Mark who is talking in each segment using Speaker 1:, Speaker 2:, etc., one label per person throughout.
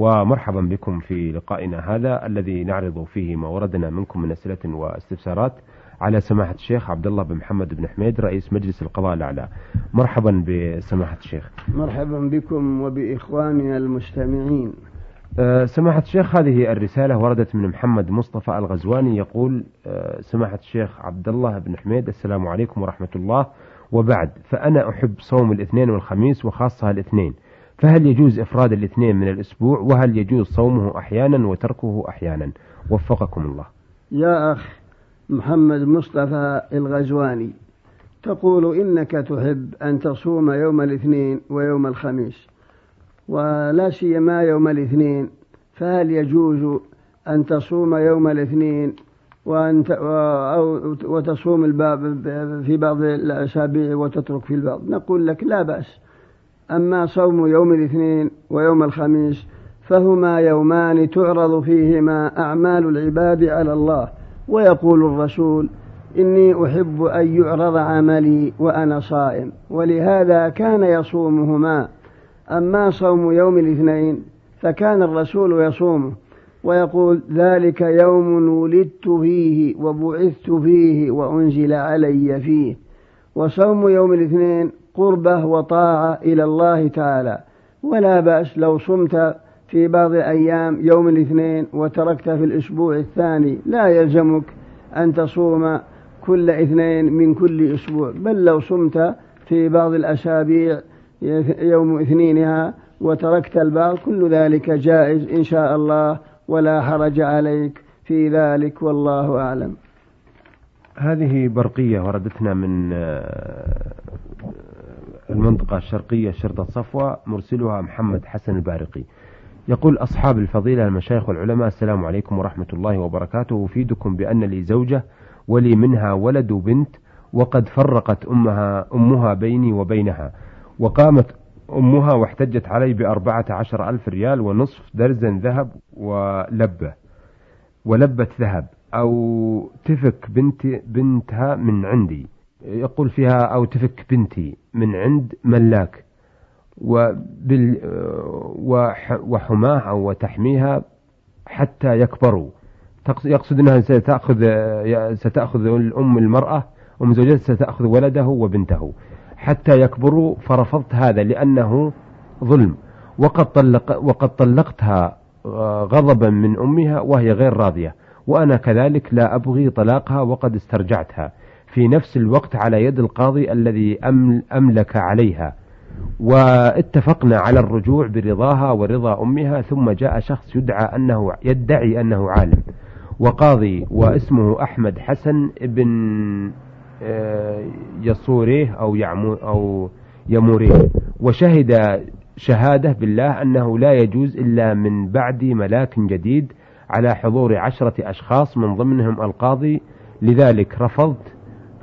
Speaker 1: ومرحبا بكم في لقائنا هذا الذي نعرض فيه ما وردنا منكم من أسئلة واستفسارات على سماحة الشيخ عبد الله بن محمد بن حميد رئيس مجلس القضاء الأعلى. مرحبا بسماحة الشيخ.
Speaker 2: مرحبا بكم وبإخواننا المستمعين.
Speaker 1: أه سماحة الشيخ هذه الرسالة وردت من محمد مصطفى الغزواني يقول أه سماحة الشيخ عبد الله بن حميد السلام عليكم ورحمة الله. وبعد فأنا أحب صوم الاثنين والخميس وخاصة الاثنين. فهل يجوز إفراد الاثنين من الأسبوع؟ وهل يجوز صومه أحيانا وتركه أحيانا؟ وفقكم الله.
Speaker 2: يا أخ محمد مصطفى الغزواني تقول إنك تحب أن تصوم يوم الاثنين ويوم الخميس ولا سيما يوم الاثنين فهل يجوز أن تصوم يوم الاثنين وأن أو وتصوم الباب في بعض الأسابيع وتترك في البعض نقول لك لا بأس. أما صوم يوم الاثنين ويوم الخميس فهما يومان تعرض فيهما أعمال العباد على الله. ويقول الرسول إني أحب أن يعرض عملي وأنا صائم ولهذا كان يصومهما. أما صوم يوم الاثنين فكان الرسول يصومه ويقول ذلك يوم ولدت فيه وبعثت فيه وأنزل علي فيه. وصوم يوم الاثنين قربة وطاعة إلى الله تعالى. ولا بأس لو صمت في بعض الأيام يوم الاثنين وتركت في الأسبوع الثاني لا يلزمك أن تصوم كل اثنين من كل أسبوع. بل لو صمت في بعض الأسابيع يوم اثنينها وتركت البعض كل ذلك جائز إن شاء الله ولا حرج عليك في ذلك والله أعلم.
Speaker 1: هذه برقية وردتنا من المنطقة الشرقية شرطة صفوة مرسلها محمد حسن البارقي. يقول أصحاب الفضيلة المشايخ والعلماء السلام عليكم ورحمة الله وبركاته. أفيدكم بأن لي زوجة ولي منها ولد وبنت وقد فرقت أمها أمها بيني وبينها. وقامت أمها واحتجت علي بأربعة عشر ألف ريال ونصف درزن ذهب ولبة. ولبة ذهب أو تفك بنت بنتها من عندي. يقول فيها أو تفك بنتي من عند ملاك. وبال وحماها وتحميها حتى يكبروا. يقصد أنها ستأخذ ستأخذ الأم المرأة أم زوجته ستأخذ ولده وبنته. حتى يكبروا فرفضت هذا لأنه ظلم. وقد, طلق وقد طلقتها غضبا من أمها وهي غير راضية. وأنا كذلك لا أبغي طلاقها وقد استرجعتها. في نفس الوقت على يد القاضي الذي أملك عليها. واتفقنا على الرجوع برضاها ورضا أمها ثم جاء شخص يدعى أنه يدعي أنه عالم. وقاضي واسمه أحمد حسن بن يصوريه أو يعمو أو يموريه. وشهد شهادة بالله أنه لا يجوز إلا من بعد ملاك جديد على حضور عشرة أشخاص من ضمنهم القاضي. لذلك رفضت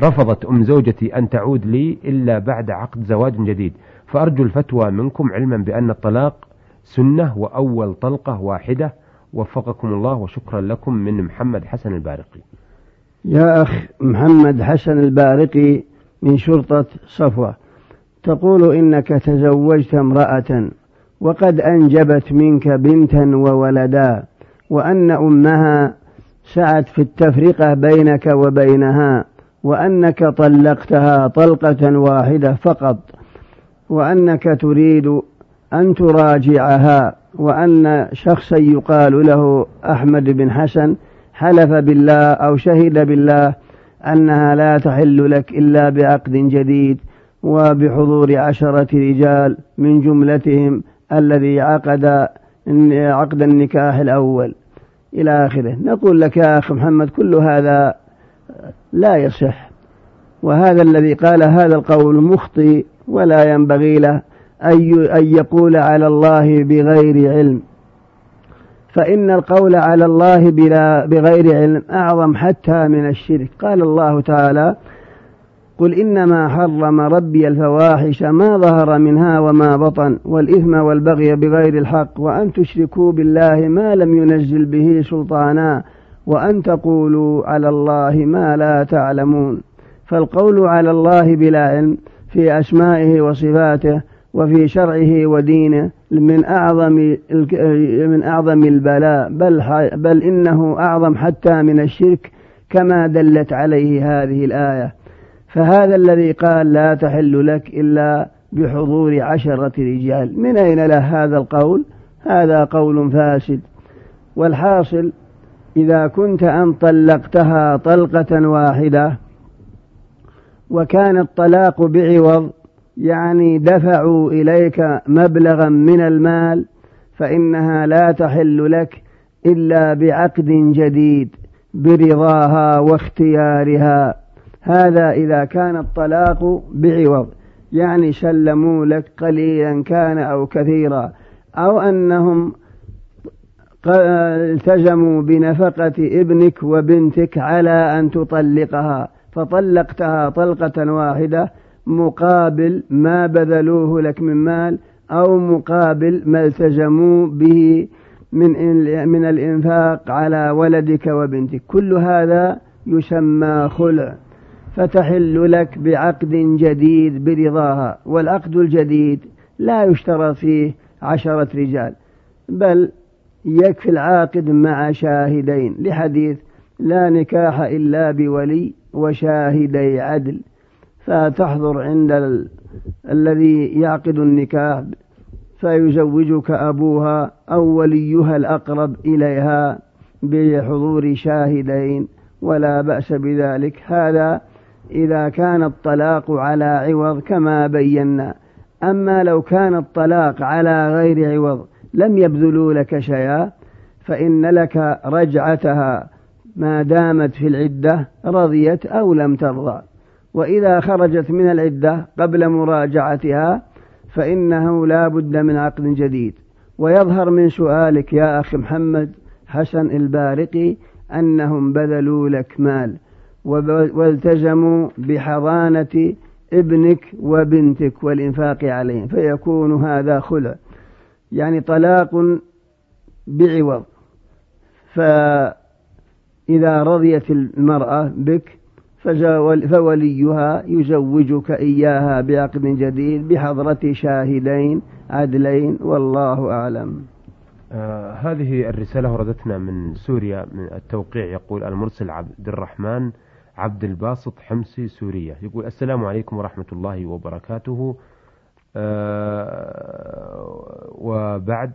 Speaker 1: رفضت أم زوجتي أن تعود لي إلا بعد عقد زواج جديد. فأرجو الفتوى منكم علما بأن الطلاق سنة وأول طلقة واحدة. وفقكم الله وشكرا لكم من محمد حسن البارقي.
Speaker 2: يا أخ محمد حسن البارقي من شرطة صفوة. تقول إنك تزوجت امرأة وقد أنجبت منك بنتا وولدا وأن أمها سعت في التفرقة بينك وبينها. وأنك طلقتها طلقة واحدة فقط وأنك تريد أن تراجعها وأن شخصا يقال له أحمد بن حسن حلف بالله أو شهد بالله أنها لا تحل لك إلا بعقد جديد وبحضور عشرة رجال من جملتهم الذي عقد عقد النكاح الأول. إلى آخره. نقول لك يا أخ محمد كل هذا لا يصح. وهذا الذي قال هذا القول مخطئ ولا ينبغي له أن يقول على الله بغير علم. فإن القول على الله بلا بغير علم أعظم حتى من الشرك. قال الله تعالى قل إنما حرم ربي الفواحش ما ظهر منها وما بطن والإثم والبغي بغير الحق وأن تشركوا بالله ما لم ينزل به سلطانا وأن تقولوا على الله ما لا تعلمون. فالقول على الله بلا علم في أسمائه وصفاته وفي شرعه ودينه من أعظم من أعظم البلاء بل بل إنه أعظم حتى من الشرك كما دلت عليه هذه الآية. فهذا الذي قال لا تحل لك إلا بحضور عشرة رجال. من أين له هذا القول؟ هذا قول فاسد. والحاصل إذا كنت أن طلقتها طلقة واحدة وكان الطلاق بعوض يعني دفعوا إليك مبلغا من المال فإنها لا تحل لك إلا بعقد جديد برضاها واختيارها. هذا إذا كان الطلاق بعوض يعني سلموا لك قليلا كان أو كثيرا أو أنهم التزموا بنفقة ابنك وبنتك على أن تطلقها فطلقتها طلقة واحدة مقابل ما بذلوه لك من مال أو مقابل ما التزموا به من من الإنفاق على ولدك وبنتك. كل هذا يسمى خلع. فتحل لك بعقد جديد برضاها. والعقد الجديد لا يشترط فيه عشرة رجال بل يكفي العاقد مع شاهدين. لحديث لا نكاح إلا بولي وشاهدي عدل. فتحضر عند ال... الذي يعقد النكاح فيزوجك أبوها أو وليها الأقرب إليها بحضور شاهدين. ولا بأس بذلك. هذا إذا كان الطلاق على عوض كما بينا. أما لو كان الطلاق على غير عوض لم يبذلوا لك شيئا فإن لك رجعتها ما دامت في العدة رضيت أو لم ترضى. وإذا خرجت من العدة قبل مراجعتها فإنه لا بد من عقد جديد. ويظهر من سؤالك يا أخي محمد حسن البارقي أنهم بذلوا لك مال والتزموا بحضانة ابنك وبنتك والإنفاق عليهم فيكون هذا خلع. يعني طلاق بعوض. فإذا رضيت المرأة بك فوليها يزوجك إياها بعقد جديد بحضرة شاهدين عدلين والله أعلم.
Speaker 1: آه هذه الرسالة وردتنا من سوريا من التوقيع يقول المرسل عبد الرحمن عبد الباسط حمصي سوريا. يقول السلام عليكم ورحمة الله وبركاته. وبعد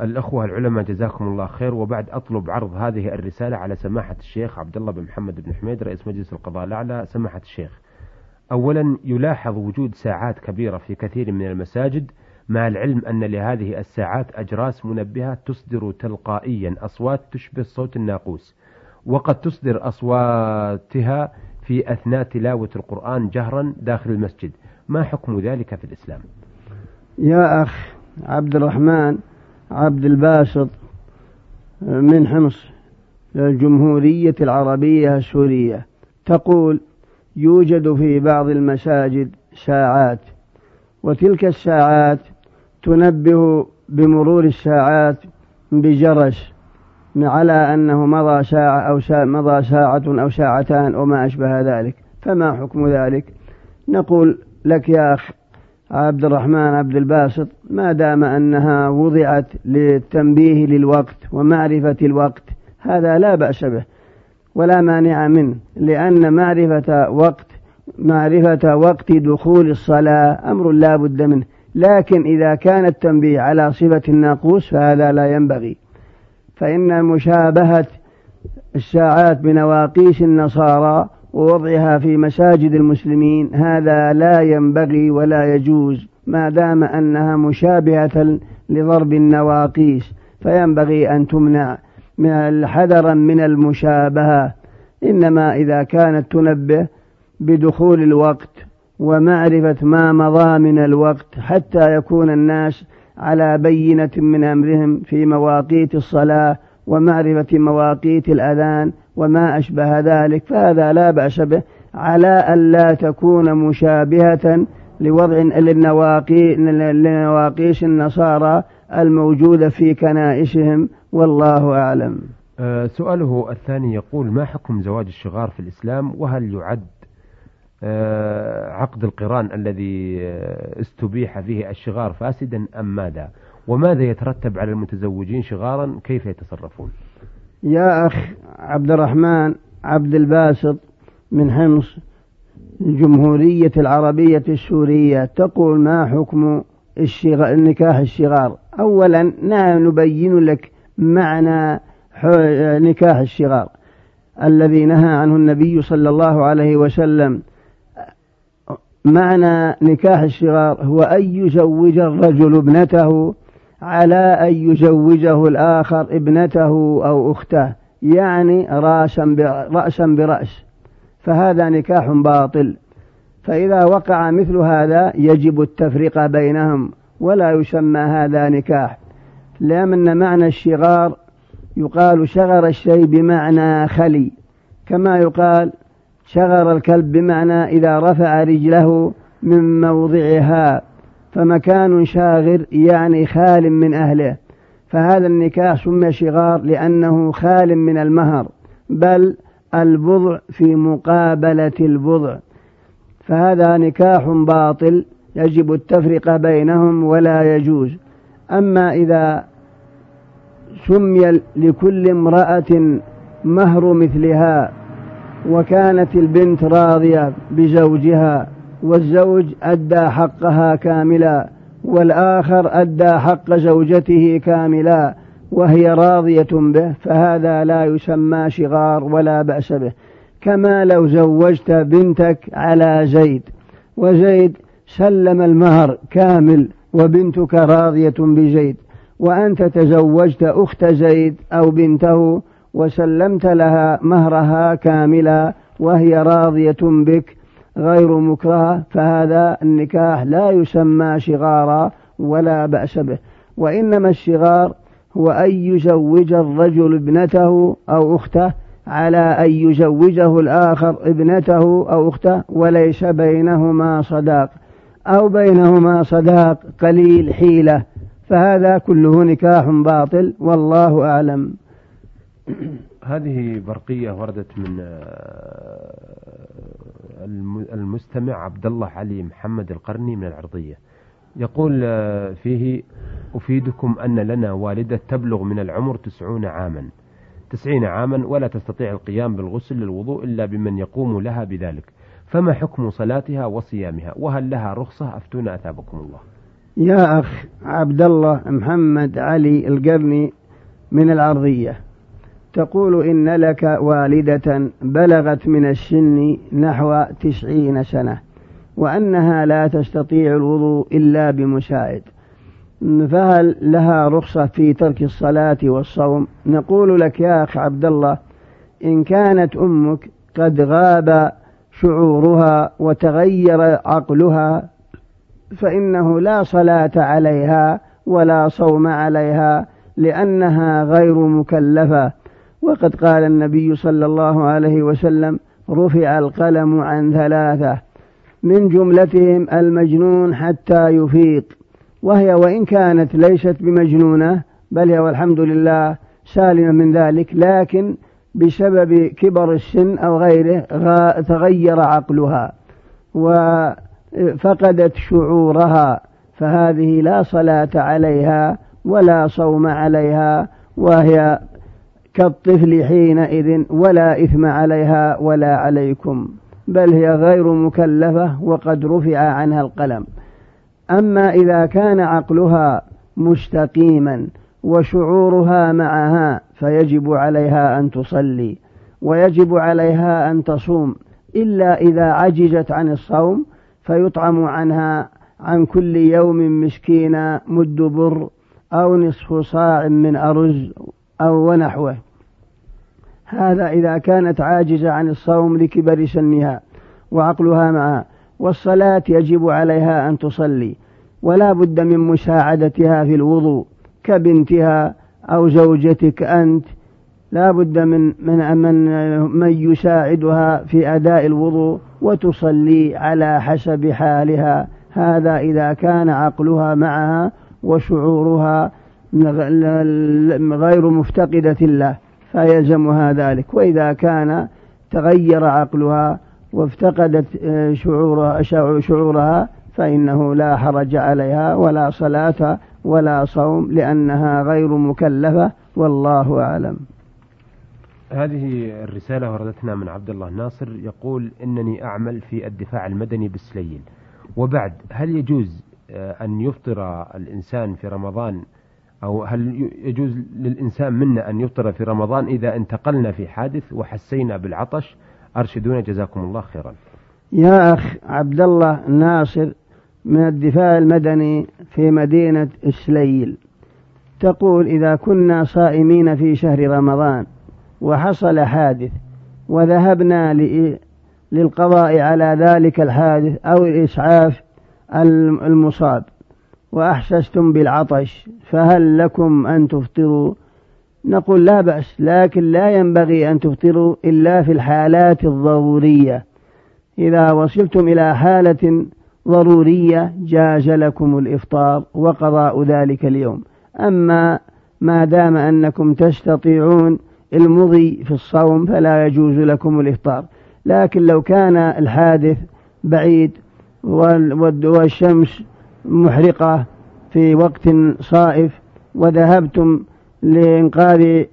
Speaker 1: الأخوة العلماء جزاكم الله خير. وبعد أطلب عرض هذه الرسالة على سماحة الشيخ عبد الله بن محمد بن حميد رئيس مجلس القضاء الأعلى. سماحة الشيخ أولا يلاحظ وجود ساعات كبيرة في كثير من المساجد مع العلم أن لهذه الساعات أجراس منبهة تصدر تلقائيا أصوات تشبه صوت الناقوس وقد تصدر أصواتها في أثناء تلاوة القرآن جهرا داخل المسجد. ما حكم ذلك في الإسلام؟
Speaker 2: يا أخ عبد الرحمن عبد الباسط من حمص الجمهورية العربية السورية. تقول يوجد في بعض المساجد ساعات وتلك الساعات تنبه بمرور الساعات بجرس على أنه مضى ساعة أو ساعة مضى ساعة أو ساعتان أو ما أشبه ذلك. فما حكم ذلك؟ نقول لك يا أخ عبد الرحمن عبد الباسط ما دام أنها وضعت للتنبيه للوقت ومعرفة الوقت هذا لا بأس به ولا مانع منه لأن معرفة وقت معرفة وقت دخول الصلاة أمر لا بد منه لكن إذا كان التنبيه على صفة الناقوس فهذا لا ينبغي فإن مشابهة الساعات بنواقيس النصارى ووضعها في مساجد المسلمين. هذا لا ينبغي ولا يجوز ما دام أنها مشابهة لضرب النواقيس. فينبغي أن تمنع حذرا من المشابهة. إنما إذا كانت تنبه بدخول الوقت ومعرفة ما مضى من الوقت حتى يكون الناس على بينة من أمرهم في مواقيت الصلاة ومعرفة مواقيت الأذان وما أشبه ذلك فهذا لا بأس به على ألا تكون مشابهة لوضع لنواقيش النصارى الموجودة في كنائسهم والله أعلم.
Speaker 1: آه، سؤاله الثاني يقول ما حكم زواج الشغار في الإسلام؟ وهل يعد آه، عقد القران الذي آه، استبيح فيه الشغار فاسدا أم ماذا؟ وماذا يترتب على المتزوجين شغارا؟ كيف يتصرفون؟
Speaker 2: يا أخ عبد الرحمن عبد الباسط من حمص الجمهورية العربية السورية تقول ما حكم الشغار نكاح الشغار؟ أولا نبين لك معنى نكاح الشغار. الذي نهى عنه النبي صلى الله عليه وسلم. معنى نكاح الشغار هو أن يزوج الرجل ابنته على أن يزوجه الآخر ابنته أو أخته يعني رأسا برأس. فهذا نكاح باطل. فإذا وقع مثل هذا يجب التفرقة بينهم ولا يسمى هذا نكاح. لأن معنى الشغار يقال شغر الشيء بمعنى خلي. كما يقال شغر الكلب بمعنى إذا رفع رجله من موضعها. فمكان شاغر يعني خال من أهله. فهذا النكاح سمي شغار لأنه خال من المهر بل البضع في مقابلة البضع. فهذا نكاح باطل يجب التفرقة بينهم ولا يجوز. أما إذا سمي لكل امرأة مهر مثلها وكانت البنت راضية بزوجها والزوج أدى حقها كاملا والآخر أدى حق زوجته كاملا وهي راضية به فهذا لا يسمى شغار ولا بأس به. كما لو زوجت بنتك على زيد وزيد سلم المهر كامل وبنتك راضية بزيد وأنت تزوجت أخت زيد أو بنته وسلمت لها مهرها كاملا وهي راضية بك غير مكرهة فهذا النكاح لا يسمى شغارا ولا بأس به. وإنما الشغار هو أن يزوج الرجل ابنته أو أخته على أن يزوجه الآخر ابنته أو أخته وليس بينهما صداق. أو بينهما صداق قليل حيلة. فهذا كله نكاح باطل والله أعلم.
Speaker 1: هذه برقية وردت من آه، المستمع عبد الله علي محمد القرني من العرضية. يقول آه، فيه أفيدكم أن لنا والدة تبلغ من العمر تسعون عاما. تسعين عاما ولا تستطيع القيام بالغسل للوضوء إلا بمن يقوم لها بذلك. فما حكم صلاتها وصيامها؟ وهل لها رخصة؟ أفتونا أثابكم الله.
Speaker 2: يا أخ عبد الله محمد علي القرني من العرضية. تقول إن لك والدة بلغت من السن نحو تسعين سنة وأنها لا تستطيع الوضوء إلا بمساعد فهل لها رخصة في ترك الصلاة والصوم؟ نقول لك يا أخ عبد الله إن كانت أمك قد غاب شعورها وتغير عقلها فإنه لا صلاة عليها ولا صوم عليها لأنها غير مكلفة. وقد قال النبي صلى الله عليه وسلم رفع القلم عن ثلاثة من جملتهم المجنون حتى يفيق. وهي وإن كانت ليست بمجنونة بل هي والحمد لله سالمة من ذلك لكن بسبب كبر السن أو غيره تغير عقلها وفقدت شعورها فهذه لا صلاة عليها ولا صوم عليها وهي كالطفل حينئذ ولا إثم عليها ولا عليكم بل هي غير مكلفة وقد رفع عنها القلم. أما إذا كان عقلها مستقيما وشعورها معها فيجب عليها أن تصلي ويجب عليها أن تصوم. إلا إذا عجزت عن الصوم فيطعم عنها عن كل يوم مسكينا مد بر أو نصف صاع من أرز أو ونحوه. هذا إذا كانت عاجزة عن الصوم لكبر سنها وعقلها معها والصلاة يجب عليها أن تصلي ولا بد من مساعدتها في الوضوء كبنتها أو زوجتك أنت. لا بد من من من من يساعدها في أداء الوضوء وتصلي على حسب حالها. هذا إذا كان عقلها معها وشعورها غير مفتقدة له فيلزمها ذلك. وإذا كان تغير عقلها وافتقدت آه، شعورها شعورها فإنه لا حرج عليها ولا صلاة ولا صوم لأنها غير مكلفة والله أعلم.
Speaker 1: هذه الرسالة وردتنا من عبد الله ناصر يقول إنني أعمل في الدفاع المدني بالسليل. وبعد هل يجوز آه، أن يفطر الإنسان في رمضان أو هل يجوز للإنسان منا أن يفطر في رمضان إذا انتقلنا في حادث وحسينا بالعطش؟ أرشدونا جزاكم الله خيرا.
Speaker 2: يا أخ عبد الله ناصر من الدفاع المدني في مدينة إسليل تقول إذا كنا صائمين في شهر رمضان وحصل حادث وذهبنا للقضاء على ذلك الحادث أو الإسعاف المصاب وأحسستم بالعطش فهل لكم أن تفطروا؟ نقول لا بأس لكن لا ينبغي أن تفطروا إلا في الحالات الضرورية. إذا وصلتم إلى حالة ضرورية جاز لكم الإفطار وقضاء ذلك اليوم. أما ما دام أنكم تستطيعون المضي في الصوم فلا يجوز لكم الإفطار. لكن لو كان الحادث بعيد والشمس محرقة في وقت صائف وذهبتم لإنقاذ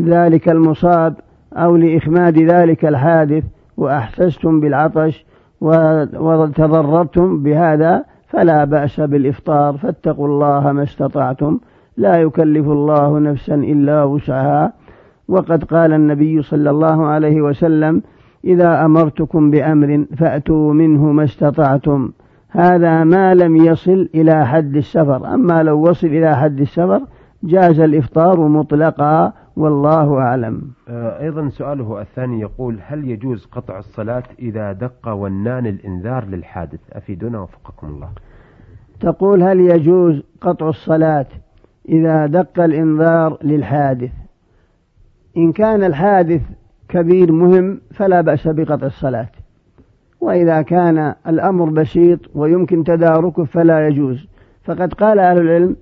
Speaker 2: ذلك المصاب أو لإخماد ذلك الحادث وأحسستم بالعطش وتضررتم بهذا فلا بأس بالإفطار فاتقوا الله ما استطعتم. لا يكلف الله نفسا إلا وسعها. وقد قال النبي صلى الله عليه وسلم إذا أمرتكم بأمر فأتوا منه ما استطعتم. هذا ما لم يصل إلى حد السفر. أما لو وصل إلى حد السفر جاز الإفطار مطلقا والله أعلم.
Speaker 1: آه، أيضا سؤاله الثاني يقول هل يجوز قطع الصلاة إذا دق ونان الإنذار للحادث؟ أفيدونا وفقكم الله.
Speaker 2: تقول هل يجوز قطع الصلاة إذا دق الإنذار للحادث؟ إن كان الحادث كبير مهم فلا بأس بقطع الصلاة. وإذا كان الأمر بسيط ويمكن تداركه فلا يجوز. فقد قال أهل العلم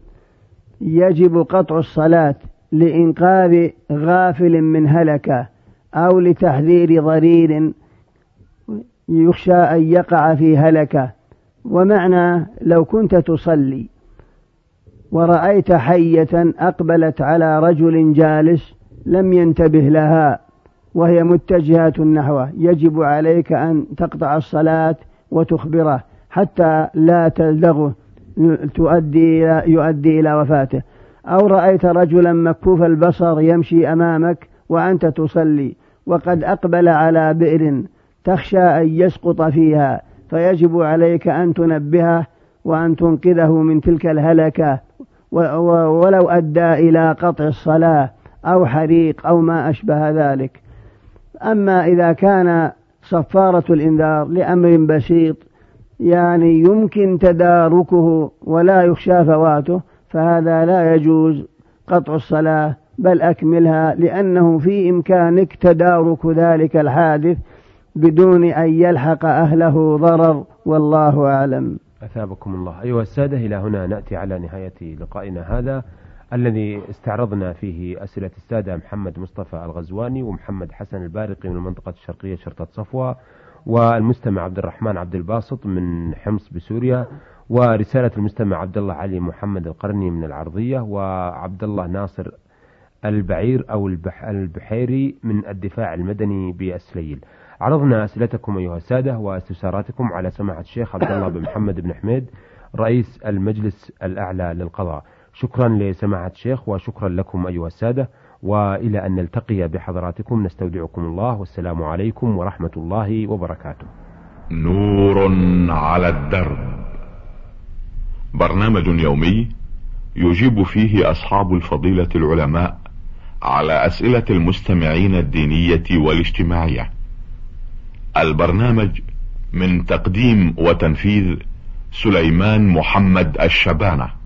Speaker 2: يجب قطع الصلاة لإنقاذ غافل من هلكة أو لتحذير ضرير يخشى أن يقع في هلكة. ومعنى لو كنت تصلي ورأيت حية أقبلت على رجل جالس لم ينتبه لها وهي متجهة نحوه يجب عليك أن تقطع الصلاة وتخبره حتى لا تلدغه تؤدي يؤدي إلى وفاته. أو رأيت رجلا مكوف البصر يمشي أمامك وأنت تصلي وقد أقبل على بئر تخشى أن يسقط فيها فيجب عليك أن تنبهه وأن تنقذه من تلك الهلكة. ولو أدى إلى قطع الصلاة أو حريق أو ما أشبه ذلك. أما إذا كان صفارة الإنذار لأمر بسيط يعني يمكن تداركه ولا يخشى فواته فهذا لا يجوز قطع الصلاة بل أكملها لأنه في إمكانك تدارك ذلك الحادث بدون أن يلحق أهله ضرر والله أعلم.
Speaker 1: أثابكم الله. أيها السادة إلى هنا نأتي على نهاية لقائنا هذا. الذي استعرضنا فيه أسئلة السادة محمد مصطفى الغزواني ومحمد حسن البارقي من المنطقة الشرقية شرطة صفوة والمستمع عبد الرحمن عبد الباسط من حمص بسوريا ورسالة المستمع عبد الله علي محمد القرني من العرضية وعبد الله ناصر البعير أو البحيري من الدفاع المدني بالسليل عرضنا أسئلتكم أيها السادة واستفساراتكم على سماحة الشيخ عبد الله بن محمد بن حميد رئيس المجلس الأعلى للقضاء. شكرا لسماحة الشيخ وشكرا لكم أيها السادة وإلى أن نلتقي بحضراتكم نستودعكم الله والسلام عليكم ورحمة الله وبركاته.
Speaker 3: نور على الدرب. برنامج يومي يجيب فيه أصحاب الفضيلة العلماء على أسئلة المستمعين الدينية والاجتماعية. البرنامج من تقديم وتنفيذ سليمان محمد الشبانة.